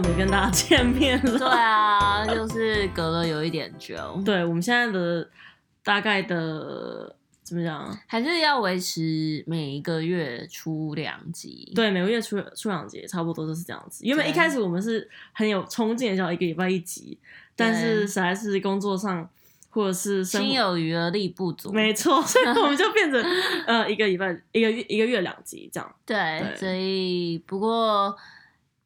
没跟大家见面了。对啊，就是隔了有一点久。对，我们现在的大概的怎么讲，还是要维持每一个月出两集。对，每个月出出两集，差不多都是这样子。原本一开始我们是很有冲劲，要一个礼拜一集，但是实在是工作上。或者是心有余而力不足，没错，所以我们就变成呃一个礼拜一个月一个月两集这样。对，对所以不过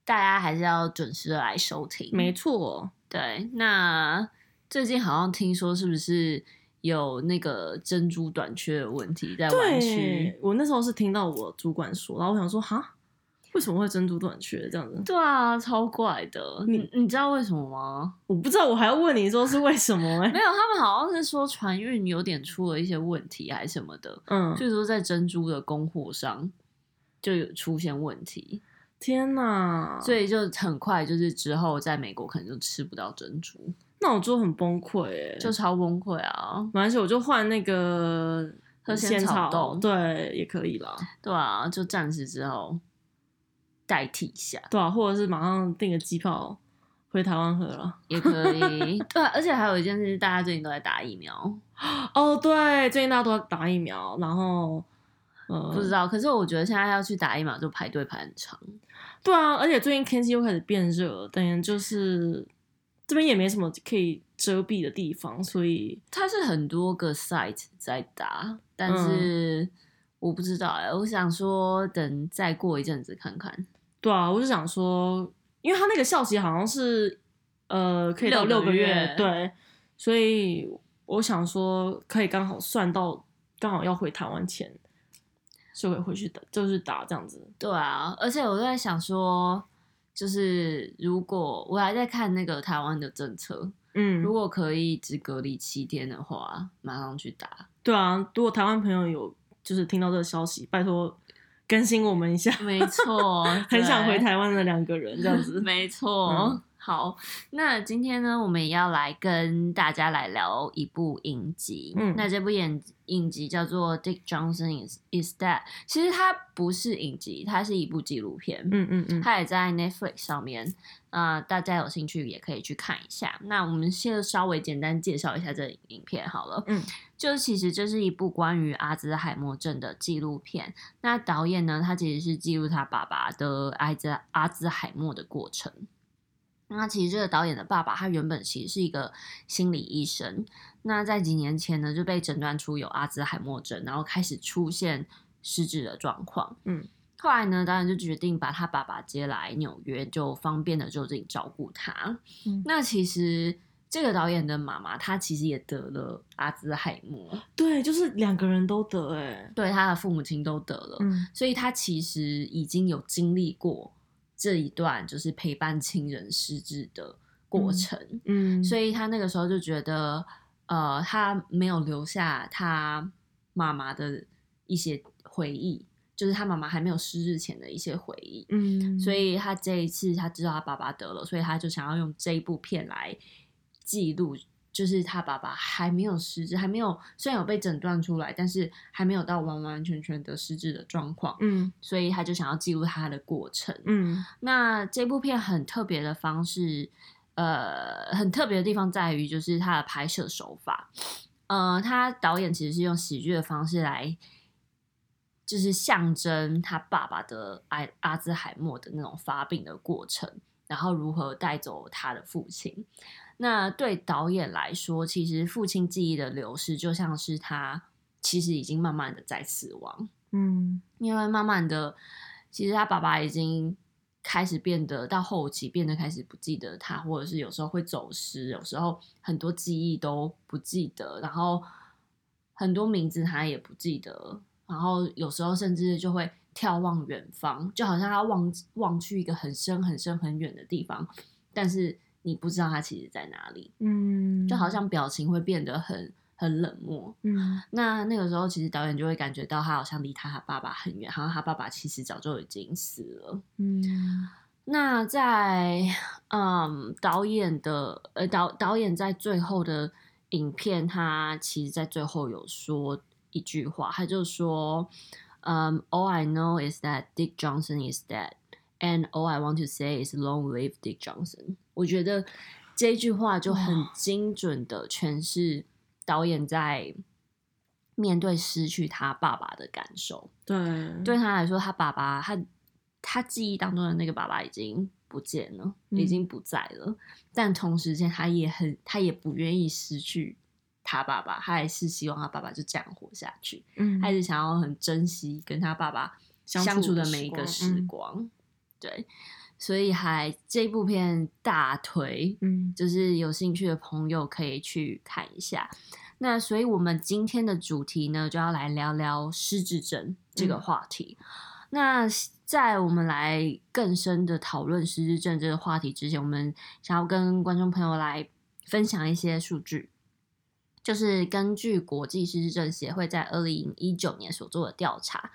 大家还是要准时的来收听。没错，对。那最近好像听说是不是有那个珍珠短缺的问题在湾区？我那时候是听到我主管说，然后我想说哈。为什么会珍珠短缺这样子？对啊，超怪的。你你知道为什么吗？我不知道，我还要问你说是为什么、欸？哎，没有，他们好像是说船运有点出了一些问题，还是什么的。嗯，就是说在珍珠的供货上就有出现问题。天哪！所以就很快，就是之后在美国可能就吃不到珍珠。那我就很崩溃、就超崩溃啊！没关系，我就换那个喝仙草冻，对，也可以啦。对啊，就暂时之后。代替一下，对啊，或者是马上订个机票回台湾喝了也可以。对啊，而且还有一件事，大家最近都在打疫苗。哦，对，最近大家都在打疫苗，然后呃，不知道，可是我觉得现在要去打疫苗就排队排很长。对啊，而且最近天气又开始变热，等于就是这边也没什么可以遮蔽的地方，所以它是很多个 site 在打，但是。嗯我不知道哎，我想说等再过一阵子看看。对啊，我就想说，因为他那个校期好像是呃可以到六个月对，所以我想说可以刚好算到刚好要回台湾前就会回去打，就是打这样子。对啊，而且我在想说，就是如果我还在看那个台湾的政策，嗯，如果可以只隔离七天的话，马上去打。对啊，如果台湾朋友有。就是听到这个消息，拜托更新我们一下。没错，很想回台湾的两个人这样子。没错，嗯、好，那今天呢，我们也要来跟大家来聊一部影集。嗯，那这部影影集叫做《Dick Johnson Is Is Dead》，其实它不是影集，它是一部纪录片。嗯嗯嗯，它也在 Netflix 上面。啊、呃，大家有兴趣也可以去看一下。那我们先稍微简单介绍一下这影片好了。嗯，就其实这是一部关于阿兹海默症的纪录片。那导演呢，他其实是记录他爸爸的阿兹阿兹海默的过程。那其实这个导演的爸爸，他原本其实是一个心理医生。那在几年前呢，就被诊断出有阿兹海默症，然后开始出现失智的状况。嗯。后来呢，导演就决定把他爸爸接来纽约，就方便的就自己照顾他。嗯、那其实这个导演的妈妈，她其实也得了阿兹海默。对，就是两个人都得哎。对，他的父母亲都得了，嗯、所以他其实已经有经历过这一段就是陪伴亲人失智的过程。嗯，嗯，所以他那个时候就觉得，呃，他没有留下他妈妈的一些回忆。就是他妈妈还没有失智前的一些回忆，嗯，所以他这一次他知道他爸爸得了，所以他就想要用这一部片来记录，就是他爸爸还没有失智，还没有虽然有被诊断出来，但是还没有到完完全全的失智的状况，嗯，所以他就想要记录他的过程，嗯，那这部片很特别的方式，呃，很特别的地方在于就是他的拍摄手法，呃，他导演其实是用喜剧的方式来。就是象征他爸爸的阿阿兹海默的那种发病的过程，然后如何带走他的父亲。那对导演来说，其实父亲记忆的流失就像是他其实已经慢慢的在死亡。嗯，因为慢慢的，其实他爸爸已经开始变得到后期变得开始不记得他，或者是有时候会走失，有时候很多记忆都不记得，然后很多名字他也不记得。然后有时候甚至就会眺望远方，就好像他望望去一个很深很深很远的地方，但是你不知道他其实在哪里。嗯，就好像表情会变得很很冷漠。嗯，那那个时候其实导演就会感觉到他好像离他他爸爸很远，好像他爸爸其实早就已经死了。嗯，那在嗯导演的呃导导演在最后的影片，他其实在最后有说。一句话，他就说：“嗯、um, All I know is that Dick Johnson is dead, And all I want to say is long live Dick Johnson。我觉得这句话就很精准的诠释导演在面对失去他爸爸的感受。对，对他来说，他爸爸，他他记忆当中的那个爸爸已经不见了，嗯、已经不在了。但同时间，他也很，他也不愿意失去他爸爸，他还是希望他爸爸就这样活下去。嗯，他还是想要很珍惜跟他爸爸相处的每一个时光。嗯对，所以还这部片大推，嗯，就是有兴趣的朋友可以去看一下。那所以我们今天的主题呢，就要来聊聊失智症这个话题。嗯、那在我们来更深的讨论失智症这个话题之前，我们想要跟观众朋友来分享一些数据，就是根据国际失智症协会在二零一九年所做的调查，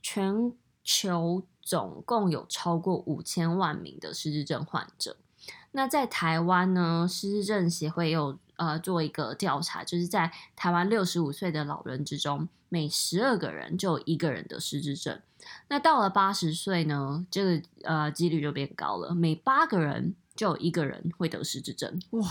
全球。总共有超过五千万名的失智症患者。那在台湾呢，失智症协会有呃做一个调查，就是在台湾六十五岁的老人之中，每十二个人就有一个人得失智症。那到了八十岁呢，这个呃几率就变高了，每八个人就有一个人会得失智症。哇，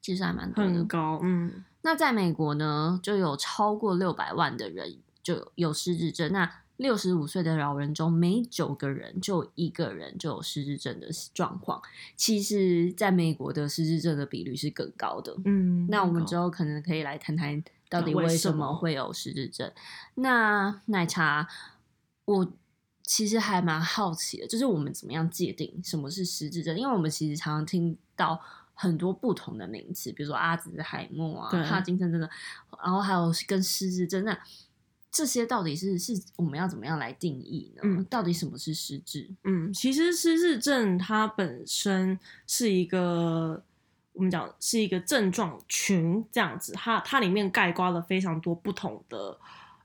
其实还蛮多的，很高。嗯，那在美国呢，就有超过六百万的人就有失智症。那六十五岁的老人中，每九个人就一个人就有失智症的状况。其实，在美国的失智症的比率是更高的。嗯，那我们之后可能可以来谈谈到底为什么会有失智症。那奶茶，我其实还蛮好奇的，就是我们怎么样界定什么是失智症？因为我们其实常常听到很多不同的名词，比如说阿兹海默啊、帕金森症的，然后还有跟失智症那。这些到底是是我们要怎么样来定义呢？嗯，到底什么是失智？嗯，其实失智症它本身是一个我们讲是一个症状群这样子，它它里面概括了非常多不同的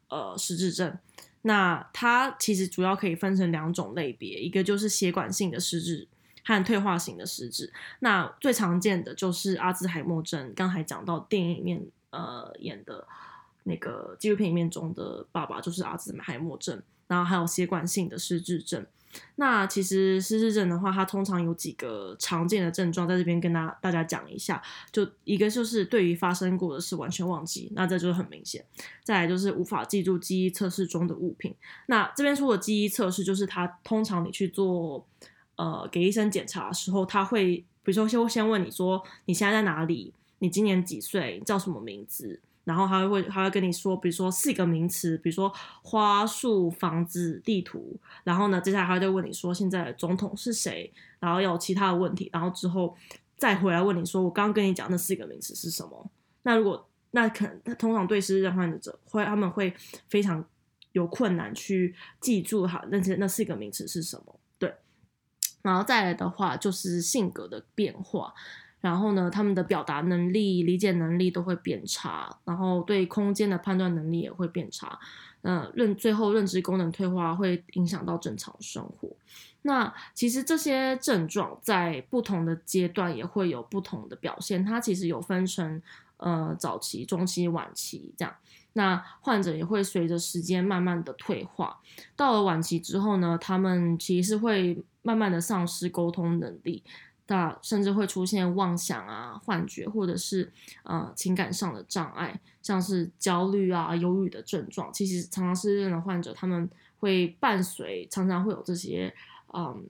呃失智症。那它其实主要可以分成两种类别，一个就是血管性的失智和退化型的失智。那最常见的就是阿兹海默症，刚才讲到电影里面呃演的。那个纪录片里面中的爸爸就是阿兹海默症，然后还有血管性的失智症。那其实失智症的话，它通常有几个常见的症状，在这边跟大大家讲一下。就一个就是对于发生过的事完全忘记，那这就是很明显。再来就是无法记住记忆测试中的物品。那这边说的记忆测试，就是他通常你去做呃给医生检查的时候，他会比如说先先问你说你现在在哪里，你今年几岁，叫什么名字。然后他会，他会跟你说，比如说四个名词，比如说花树、房子、地图。然后呢，接下来他就问你说，现在总统是谁？然后有其他的问题。然后之后再回来问你说，我刚刚跟你讲那四个名词是什么？那如果那可能，他通常对失智患者会，他们会非常有困难去记住哈那些那四个名词是什么？对。然后再来的话，就是性格的变化。然后呢，他们的表达能力、理解能力都会变差，然后对空间的判断能力也会变差。呃，认最后认知功能退化会影响到正常生活。那其实这些症状在不同的阶段也会有不同的表现，它其实有分成呃早期、中期、晚期这样。那患者也会随着时间慢慢的退化，到了晚期之后呢，他们其实是会慢慢的丧失沟通能力。那甚至会出现妄想啊、幻觉，或者是呃情感上的障碍，像是焦虑啊、忧郁的症状。其实常常失智症的患者，他们会伴随，常常会有这些嗯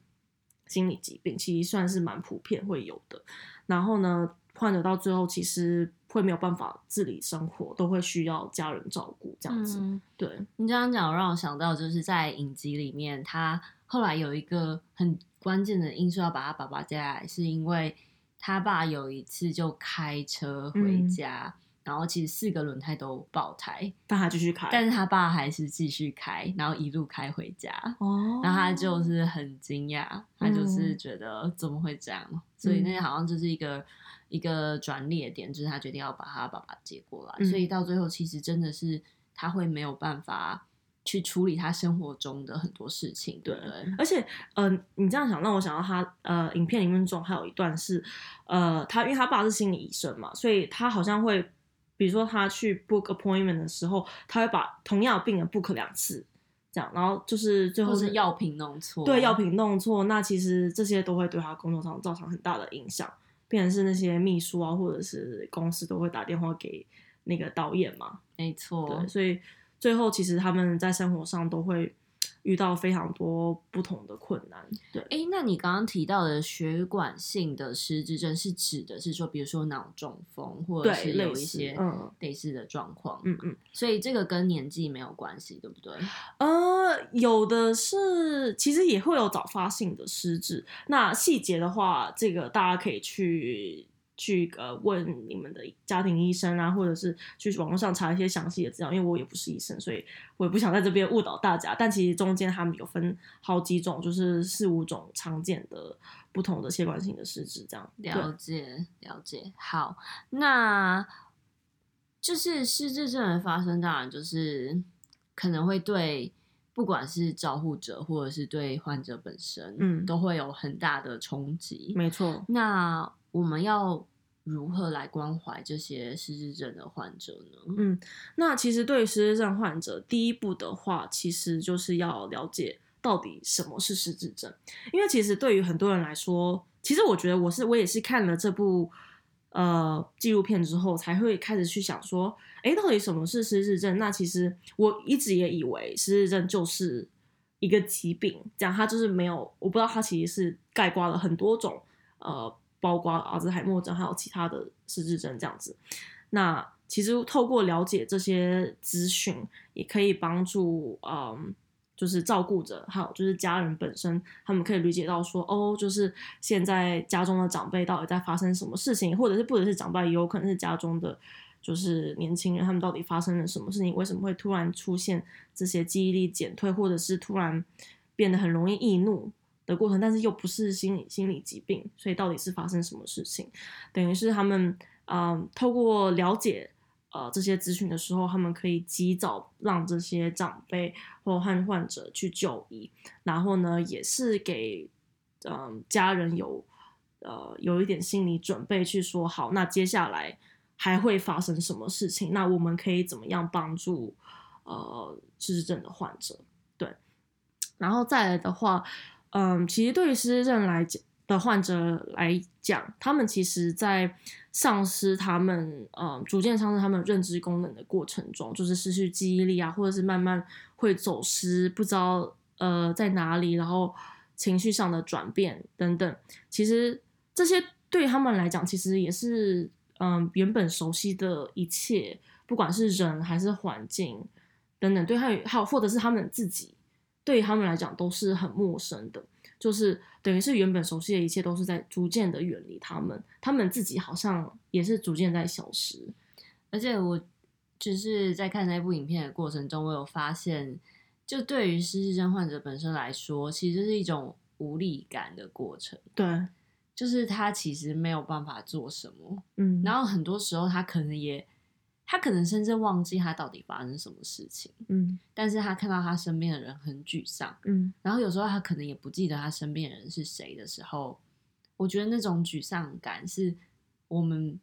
心理疾病，其实算是蛮普遍会有的。然后呢，患者到最后其实会没有办法自理生活，都会需要家人照顾这样子。嗯、对你这样讲，让我想到就是在影集里面，他后来有一个很。关键的因素要把他爸爸接下来，是因为他爸有一次就开车回家，嗯、然后其实四个轮胎都爆胎，但他继续开，但是他爸还是继续开，然后一路开回家。哦，然后他就是很惊讶，他就是觉得怎么会这样？嗯、所以那好像就是一个一个转捩点，就是他决定要把他爸爸接过来。嗯、所以到最后，其实真的是他会没有办法。去处理他生活中的很多事情，对，对，而且，嗯、呃，你这样想让我想到他，呃，影片里面中还有一段是，呃，他因为他爸是心理医生嘛，所以他好像会，比如说他去 book appointment 的时候，他会把同样的病人 book 两次，这样，然后就是最后是药品弄错，对，药品弄错，那其实这些都会对他工作上造成很大的影响，变成是那些秘书啊，或者是公司都会打电话给那个导演嘛，没错，对，所以最后其实他们在生活上都会。遇到非常多不同的困难，对。哎，那你刚刚提到的血管性的失智症是指的是说，比如说脑中风，或者是有一些类似的状况，嗯嗯。所以这个跟年纪没有关系，对不对？呃，有的是，其实也会有早发性的失智。那细节的话，这个大家可以去。去呃问你们的家庭医生啊，或者是去网络上查一些详细的资料，因为我也不是医生，所以我也不想在这边误导大家。但其实中间他们有分好几种，就是四五种常见的不同的血管性的失智，这样。了解了解。好，那就是失智症的发生，当然就是可能会对不管是照护者或者是对患者本身，嗯，都会有很大的冲击。没错。那我们要如何来关怀这些失智症的患者呢？嗯，那其实对于失智症患者，第一步的话，其实就是要了解到底什么是失智症。因为其实对于很多人来说，其实我觉得我是我也是看了这部呃纪录片之后，才会开始去想说，诶，到底什么是失智症？那其实我一直也以为失智症就是一个疾病，讲它就是没有，我不知道它其实是概括了很多种呃。包括阿兹海默症，还有其他的失智症这样子。那其实透过了解这些资讯，也可以帮助嗯，就是照顾者，还有就是家人本身，他们可以理解到说，哦，就是现在家中的长辈到底在发生什么事情，或者是不只是长辈，也有可能是家中的就是年轻人，他们到底发生了什么事情，为什么会突然出现这些记忆力减退，或者是突然变得很容易易怒。的过程，但是又不是心理心理疾病，所以到底是发生什么事情？等于是他们嗯、透过了解呃这些资讯的时候，他们可以及早让这些长辈或患患者去就医，然后呢，也是给嗯、家人有呃有一点心理准备，去说好，那接下来还会发生什么事情？那我们可以怎么样帮助呃失智症的患者？对，然后再来的话。嗯，其实对于失智症来讲的患者来讲，他们其实，在丧失他们嗯逐渐丧失他们认知功能的过程中，就是失去记忆力啊，或者是慢慢会走失，不知道呃在哪里，然后情绪上的转变等等。其实这些对他们来讲，其实也是嗯原本熟悉的一切，不管是人还是环境等等，对他还有或者是他们自己。对于他们来讲都是很陌生的，就是等于是原本熟悉的一切都是在逐渐的远离他们，他们自己好像也是逐渐在消失。而且我就是在看那部影片的过程中，我有发现，就对于失智症患者本身来说，其实是一种无力感的过程。对，就是他其实没有办法做什么，嗯，然后很多时候他可能也。他可能甚至忘记他到底发生什么事情，嗯，但是他看到他身边的人很沮丧，嗯，然后有时候他可能也不记得他身边的人是谁的时候，我觉得那种沮丧感是我们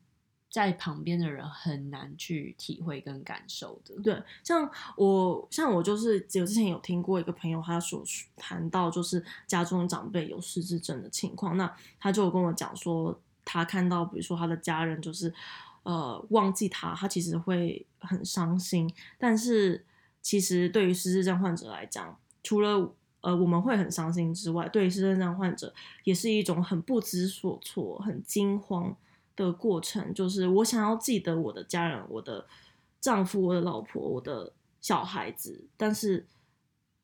在旁边的人很难去体会跟感受的。对，像我，像我就是有之前有听过一个朋友，他所谈到就是家中长辈有失智症的情况，那他就有跟我讲说，他看到比如说他的家人就是。呃，忘记他，他其实会很伤心。但是，其实对于失智症患者来讲，除了呃我们会很伤心之外，对于失智症患者也是一种很不知所措、很惊慌的过程。就是我想要记得我的家人、我的丈夫、我的老婆、我的小孩子，但是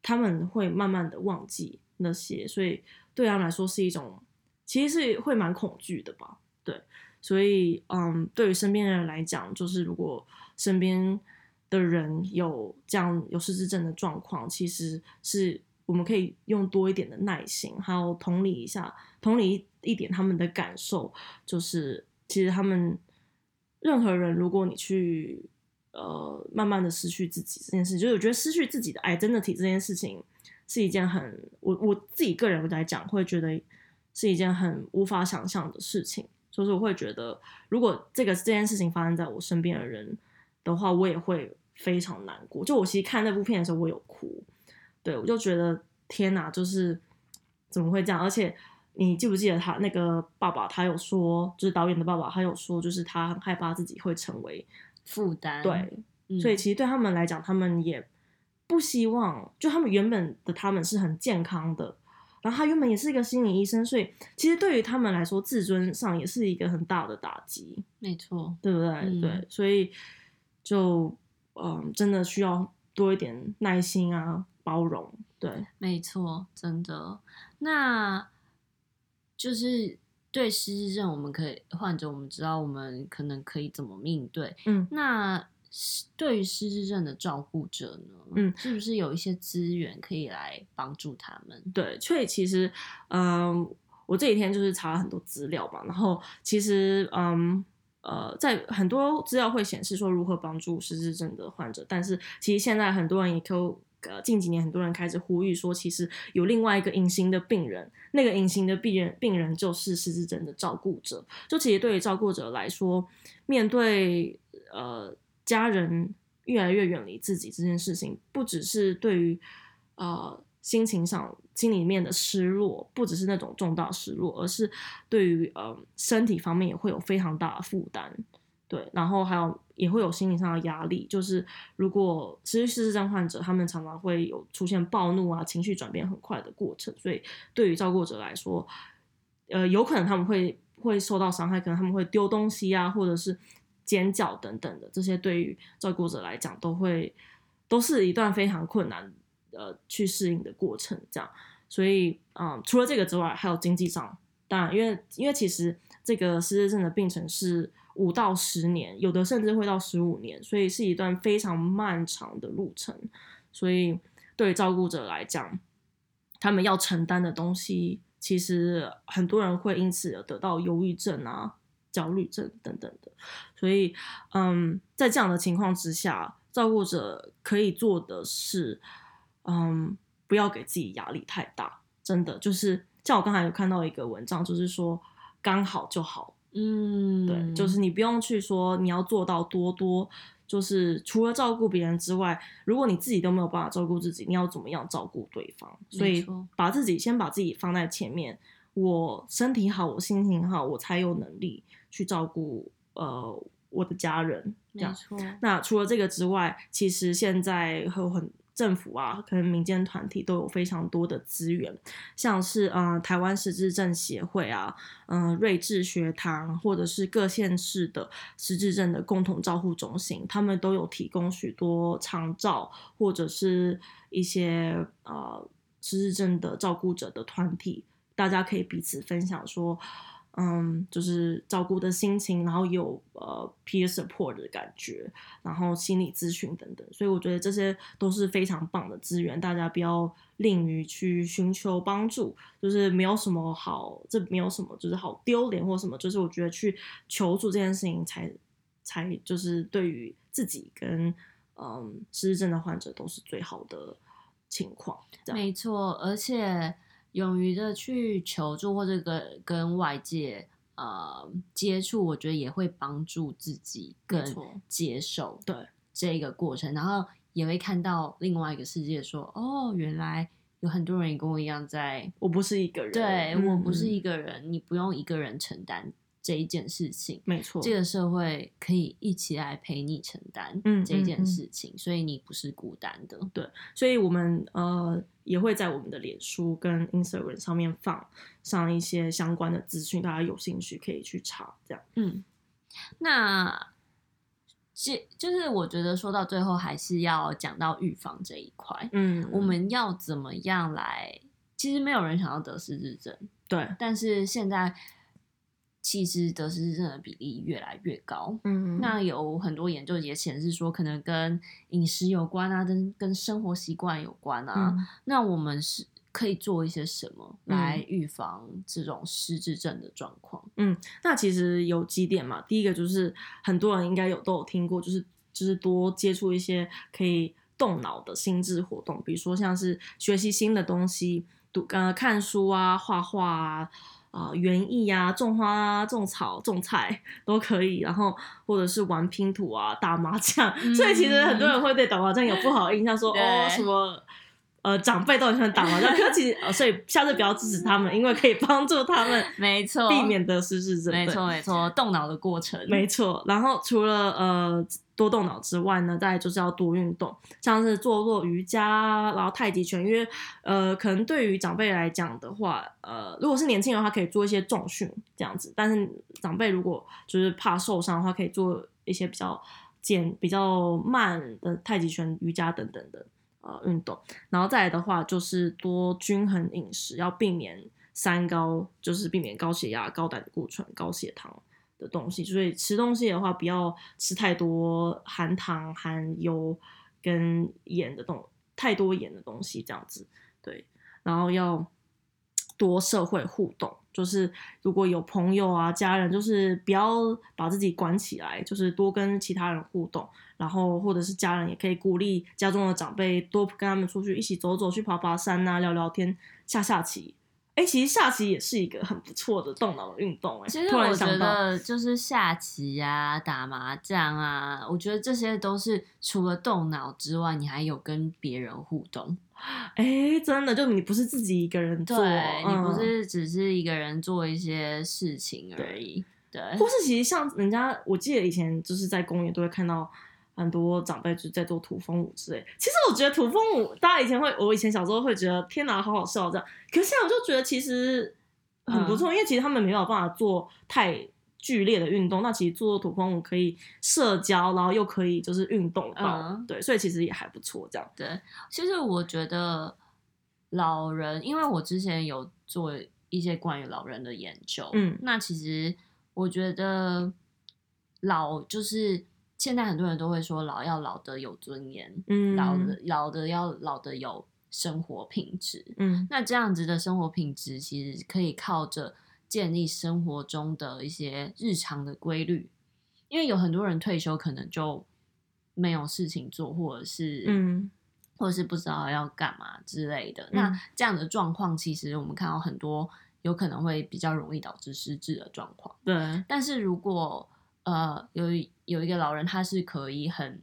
他们会慢慢的忘记那些，所以对他们来说是一种，其实是会蛮恐惧的吧？对。所以，嗯，对于身边的人来讲，就是如果身边的人有这样有失智症的状况，其实是我们可以用多一点的耐心，还有同理一下，同理一点他们的感受。就是其实他们任何人，如果你去呃慢慢的失去自己这件事，就是我觉得失去自己的 identity 这件事情是一件很我我自己个人来讲会觉得是一件很无法想象的事情。就是我会觉得，如果这个这件事情发生在我身边的人的话，我也会非常难过。就我其实看那部片的时候，我有哭，对，我就觉得天哪，就是怎么会这样？而且你记不记得他那个爸爸，他有说，就是导演的爸爸，他有说，就是他很害怕自己会成为负担。对，嗯、所以其实对他们来讲，他们也不希望，就他们原本的他们是很健康的，然后他原本也是一个心理医生，所以其实对于他们来说，自尊上也是一个很大的打击。没错，对不对？嗯、对，所以就嗯，真的需要多一点耐心啊。包容，对，没错，真的。那就是对失智症，我们可以患者，我们知道我们可能可以怎么面对。嗯，那对于失智症的照顾者呢？嗯，是不是有一些资源可以来帮助他们？对，所以其实，嗯，我这几天就是查了很多资料吧，然后其实，嗯，呃，在很多资料会显示说如何帮助失智症的患者，但是其实现在很多人也都。呃，近几年很多人开始呼吁说，其实有另外一个隐形的病人，那个隐形的病人病人就是失智症的照顾者。就其实对于照顾者来说，面对呃家人越来越远离自己这件事情，不只是对于呃心情上心里面的失落，不只是那种重大失落，而是对于呃身体方面也会有非常大的负担。对，然后还有也会有心理上的压力，就是如果其实失智症患者，他们常常会有出现暴怒啊，情绪转变很快的过程，所以对于照顾者来说，呃，有可能他们会会受到伤害，可能他们会丢东西啊，或者是尖叫等等的，这些对于照顾者来讲，都会都是一段非常困难呃去适应的过程，这样，所以嗯，除了这个之外，还有经济上，当然，因为因为其实这个失智症的病程是。五到十年，有的甚至会到十五年，所以是一段非常漫长的路程。所以对照顾者来讲，他们要承担的东西，其实很多人会因此而得到忧郁症啊、焦虑症等等的。所以，嗯，在这样的情况之下，照顾者可以做的是，嗯，不要给自己压力太大。真的，就是像我刚才有看到一个文章，就是说刚好就好。嗯，对，就是你不用去说你要做到多多，就是除了照顾别人之外，如果你自己都没有办法照顾自己，你要怎么样照顾对方？所以把自己先把自己放在前面，我身体好，我心情好，我才有能力去照顾呃我的家人。这样。没错。那除了这个之外，其实现在有很。政府啊，可能民间团体都有非常多的资源，像是呃台湾失智症协会啊，嗯、呃，瑞智学堂，或者是各县市的失智症的共同照护中心，他们都有提供许多长照或者是一些呃失智症的照顾者的团体，大家可以彼此分享说。嗯，就是照顾的心情，然后有呃 peer support 的感觉，然后心理咨询等等，所以我觉得这些都是非常棒的资源，大家不要吝于去寻求帮助，就是没有什么好，这没有什么就是好丢脸或什么，就是我觉得去求助这件事情才才就是对于自己跟嗯失智症的患者都是最好的情况。没错，而且。勇于的去求助或者跟跟外界呃接触，我觉得也会帮助自己更接受对。这个过程，然后也会看到另外一个世界说，说哦，原来有很多人也跟我一样在，在我不是一个人，对、嗯、我不是一个人，你不用一个人承担。这一件事情，没错，这个社会可以一起来陪你承担这一件事情，嗯嗯嗯，所以你不是孤单的。对，所以我们呃也会在我们的脸书跟 Instagram 上面放上一些相关的资讯，大家有兴趣可以去查。这样，嗯，那这就是我觉得说到最后还是要讲到预防这一块。嗯，我们要怎么样来？其实没有人想要得失智症，对，但是现在。其实得失智症的比例越来越高，嗯，那有很多研究也显示说，可能跟饮食有关啊，跟跟生活习惯有关啊。嗯、那我们是可以做一些什么来预防这种失智症的状况？嗯，那其实有几点嘛。第一个就是很多人应该有都有听过，就是就是多接触一些可以动脑的心智活动，比如说像是学习新的东西，读呃看书啊，画画啊。啊，园艺呀，种花啊，种草，种菜都可以。然后或者是玩拼图啊，打麻将。嗯、所以其实很多人会对打麻将有不好的印象说，说哦什么呃长辈都很喜欢打麻将，可是其实、呃、所以下次不要支持他们，因为可以帮助他们，没错，避免得失智症。没错没错，动脑的过程，没错。然后除了呃。多动脑之外呢，再来就是要多运动，像是做做瑜伽，然后太极拳。因为呃，可能对于长辈来讲的话，呃，如果是年轻人的话，可以做一些重训这样子。但是长辈如果就是怕受伤的话，可以做一些比较简、比较慢的太极拳、瑜伽等等的呃运动。然后再来的话，就是多均衡饮食，要避免三高，就是避免高血压、高胆固醇、高血糖。的东西，所以吃东西的话，不要吃太多含糖、含油跟盐的东，太多盐的东西这样子。对，然后要多社会互动，就是如果有朋友啊、家人，就是不要把自己关起来，就是多跟其他人互动。然后或者是家人也可以鼓励家中的长辈多跟他们出去一起走走，去爬爬山啊，聊聊天，下下棋。哎、欸，其实下棋也是一个很不错的动脑的运动。哎，其实我觉得就是下棋啊、打麻将啊，我觉得这些都是除了动脑之外，你还有跟别人互动。哎、欸，真的，就你不是自己一个人做，你不是只是一个人做一些事情而已。对，对或是其实像人家，我记得以前就是在公园都会看到。很多长辈就在做土风舞之类。其实我觉得土风舞，大家以前会，我以前小时候会觉得天哪，好好笑这样。可是现在我就觉得其实很不错，嗯、因为其实他们没有办法做太剧烈的运动。那其实做土风舞可以社交，然后又可以就是运动到，嗯、对，所以其实也还不错这样。对，其实我觉得老人，因为我之前有做一些关于老人的研究，嗯，那其实我觉得老就是。现在很多人都会说老要老得有尊严，嗯，老的老的要老得有生活品质，嗯，那这样子的生活品质其实可以靠着建立生活中的一些日常的规律，因为有很多人退休可能就没有事情做，或者是嗯，或者是不知道要干嘛之类的。嗯，那这样的状况，其实我们看到很多有可能会比较容易导致失智的状况。对，但是如果呃，有有一个老人，他是可以很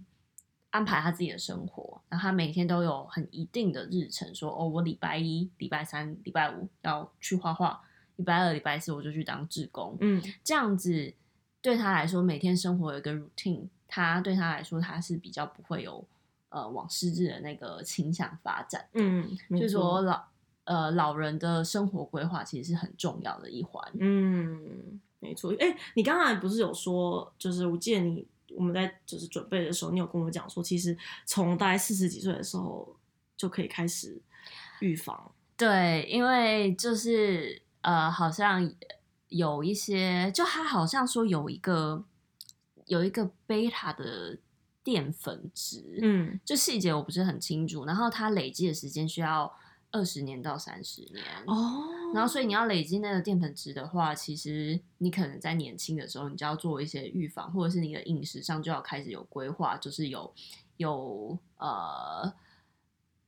安排他自己的生活，然后他每天都有很一定的日程，说哦，我礼拜一、礼拜三、礼拜五要去画画，礼拜二、礼拜四我就去当志工，嗯，这样子对他来说，每天生活有一个 routine，他对他来说，他是比较不会有呃往失智的那个倾向发展，嗯，就是说老呃老人的生活规划其实是很重要的一环，嗯。没错，哎，你刚才不是有说，就是我记得你我们在就是准备的时候，你有跟我讲说，其实从大概四十几岁的时候就可以开始预防。对，因为就是呃，好像有一些，就他好像说有一个有一个贝塔的淀粉值，嗯，就细节我不是很清楚，然后它累积的时间需要。二十年到三十年。哦，然后所以你要累积那个淀粉值的话，其实你可能在年轻的时候，你就要做一些预防，或者是你的饮食上就要开始有规划，就是有有呃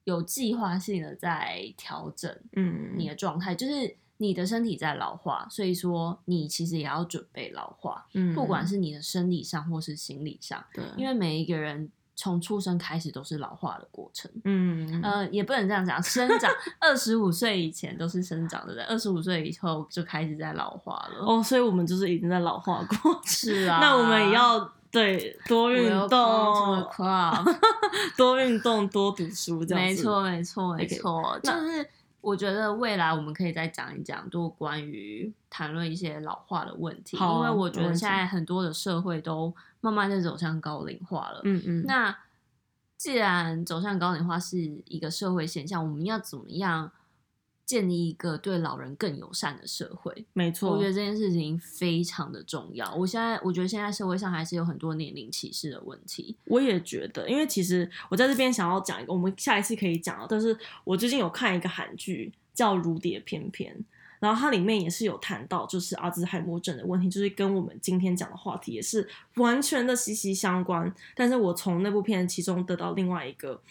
有计划性的在调整，嗯，你的状态，就是你的身体在老化，所以说你其实也要准备老化，嗯，不管是你的生理上或是心理上，对，因为每一个人。从出生开始都是老化的过程，嗯，呃，也不能这样讲，生长二十五岁以前都是生长的，在二十五岁以后就开始在老化了。哦，所以我们就是已经在老化过，是啊，那我们也要对多运动，多运动，多读书，这样没错，没错，没错，就是。我觉得未来我们可以再讲一讲，多关于谈论一些老化的问题，啊、因为我觉得现在很多的社会都慢慢的走向高龄化了。嗯嗯。那既然走向高龄化是一个社会现象，我们要怎么样？建立一个对老人更友善的社会，没错，我觉得这件事情非常的重要。我现在我觉得现在社会上还是有很多年龄歧视的问题。我也觉得，因为其实我在这边想要讲一个，我们下一次可以讲。但是我最近有看一个韩剧叫《如蝶翩翩》，然后它里面也是有谈到，就是阿兹海默症的问题，就是跟我们今天讲的话题也是完全的息息相关。但是我从那部片其中得到另外一个。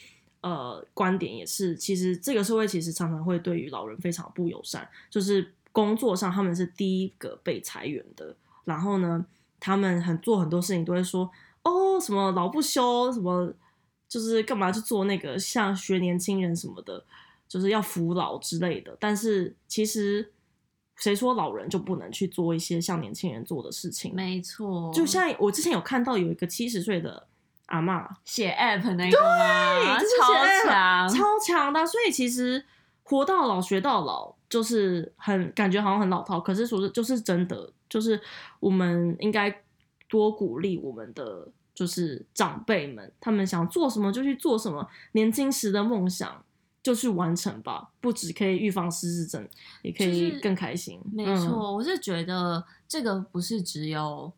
呃，观点也是，其实这个社会其实常常会对于老人非常不友善，就是工作上他们是第一个被裁员的，然后呢，他们很做很多事情都会说，哦，什么老不休，什么就是干嘛去做那个像学年轻人什么的，就是要扶老之类的。但是其实谁说老人就不能去做一些像年轻人做的事情？没错，就像我之前有看到有一个七十岁的阿嬷写 app 那个，对，超强超强的。所以其实活到老学到老，就是很感觉好像很老套，可是说是就是真的，就是我们应该多鼓励我们的。就是长辈们，他们想做什么就去做什么，年轻时的梦想就去完成吧。不只可以预防失智症，也可以更开心。没错，嗯，我是觉得这个不是只有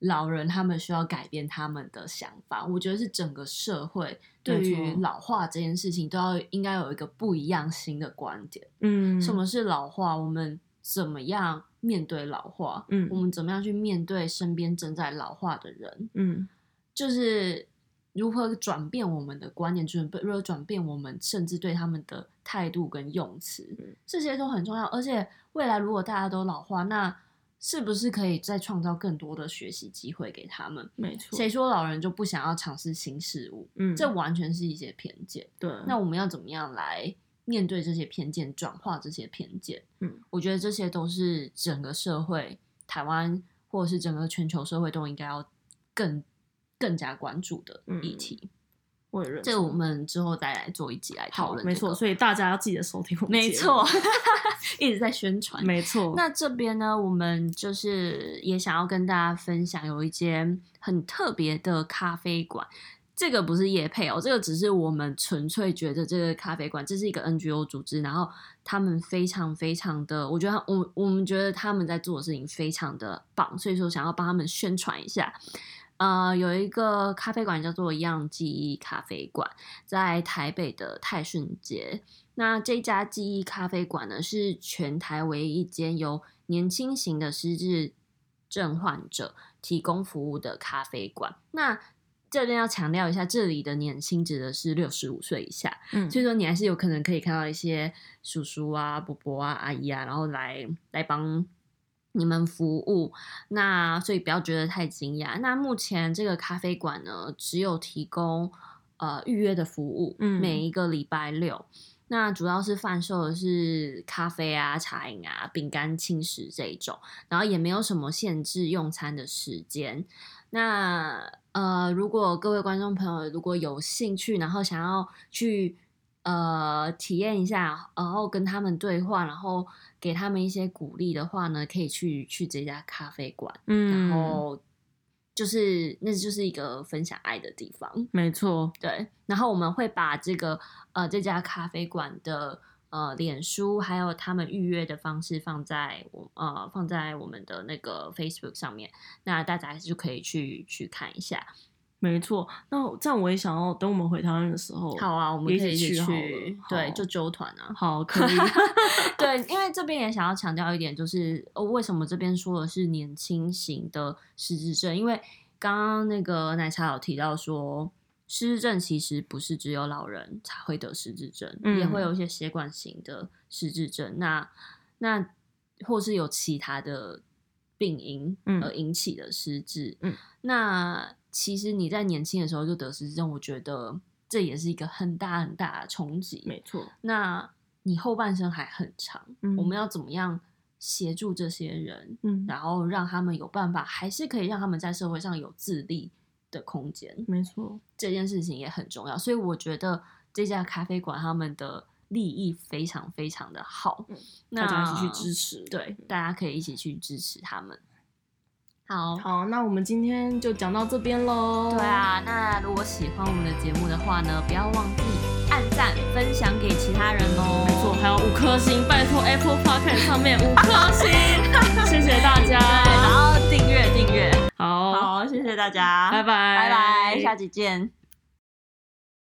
老人他们需要改变他们的想法，我觉得是整个社会对于老化这件事情都要应该有一个不一样新的观点。嗯，什么是老化？我们怎么样面对老化？嗯，我们怎么样去面对身边正在老化的人？嗯。就是如何转变我们的观念，准备如何转变我们甚至对他们的态度跟用词，这些都很重要。而且未来如果大家都老化，那是不是可以再创造更多的学习机会给他们？没错。谁说老人就不想要尝试新事物？嗯，这完全是一些偏见。对。那我们要怎么样来面对这些偏见，转化这些偏见？嗯，我觉得这些都是整个社会，台湾或者是整个全球社会都应该要更。更加关注的议题，嗯、我也认。这我们之后再来做一集来讨论、这个。没错，所以大家要记得收听我们。没错，一直在宣传。没错。那这边呢，我们就是也想要跟大家分享，有一间很特别的咖啡馆。这个不是叶配哦，这个只是我们纯粹觉得这个咖啡馆，这是一个 NGO 组织，然后他们非常非常的，我觉得我我们觉得他们在做的事情非常的棒，所以说想要帮他们宣传一下。呃，有一个咖啡馆叫做“样记忆咖啡馆”，在台北的泰顺街。那这家记忆咖啡馆呢，是全台唯一一间由年轻型的失智症患者提供服务的咖啡馆。那这边要强调一下，这里的年轻指的是六十五岁以下。嗯，所以说你还是有可能可以看到一些叔叔啊、伯伯啊、阿姨啊，然后来来帮。你们服务，那所以不要觉得太惊讶。那目前这个咖啡馆呢，只有提供呃预约的服务，嗯，每一个礼拜六。那主要是贩售的是咖啡啊、茶饮啊、饼干、轻食这一种，然后也没有什么限制用餐的时间。那呃，如果各位观众朋友如果有兴趣，然后想要去呃体验一下，然后跟他们对话，然后。给他们一些鼓励的话呢，可以去去这家咖啡馆，嗯，然后就是那就是一个分享爱的地方，没错，对。然后我们会把这个呃这家咖啡馆的呃脸书还有他们预约的方式放在我呃放在我们的那个 Facebook 上面，那大家还是就可以去去看一下。没错，那这样我也想要等我们回台湾的时候，好啊，我们可以一起，去对，就揪团啊，好，可以 对，因为这边也想要强调一点，就是哦，为什么这边说的是年轻型的失智症？因为刚刚那个奶茶有提到说，失智症其实不是只有老人才会得失智症，嗯、也会有一些血管型的失智症，那那或是有其他的病因而引起的失智，嗯，那。其实你在年轻的时候就得失智症，我觉得这也是一个很大很大的冲击。没错，那你后半生还很长，嗯，我们要怎么样协助这些人，嗯，然后让他们有办法，还是可以让他们在社会上有自立的空间。没错，这件事情也很重要。所以我觉得这家咖啡馆他们的利益非常非常的好，嗯，那大家一起去支持，对，大家可以一起去支持他们。好好，那我们今天就讲到这边喽。对啊，那如果喜欢我们的节目的话呢，不要忘记按赞、分享给其他人哦。没错，还有五颗星，拜托 Apple Podcast 上面五颗星，谢谢大家。然后订阅订阅，好，好，谢谢大家，拜拜，拜拜，下集见。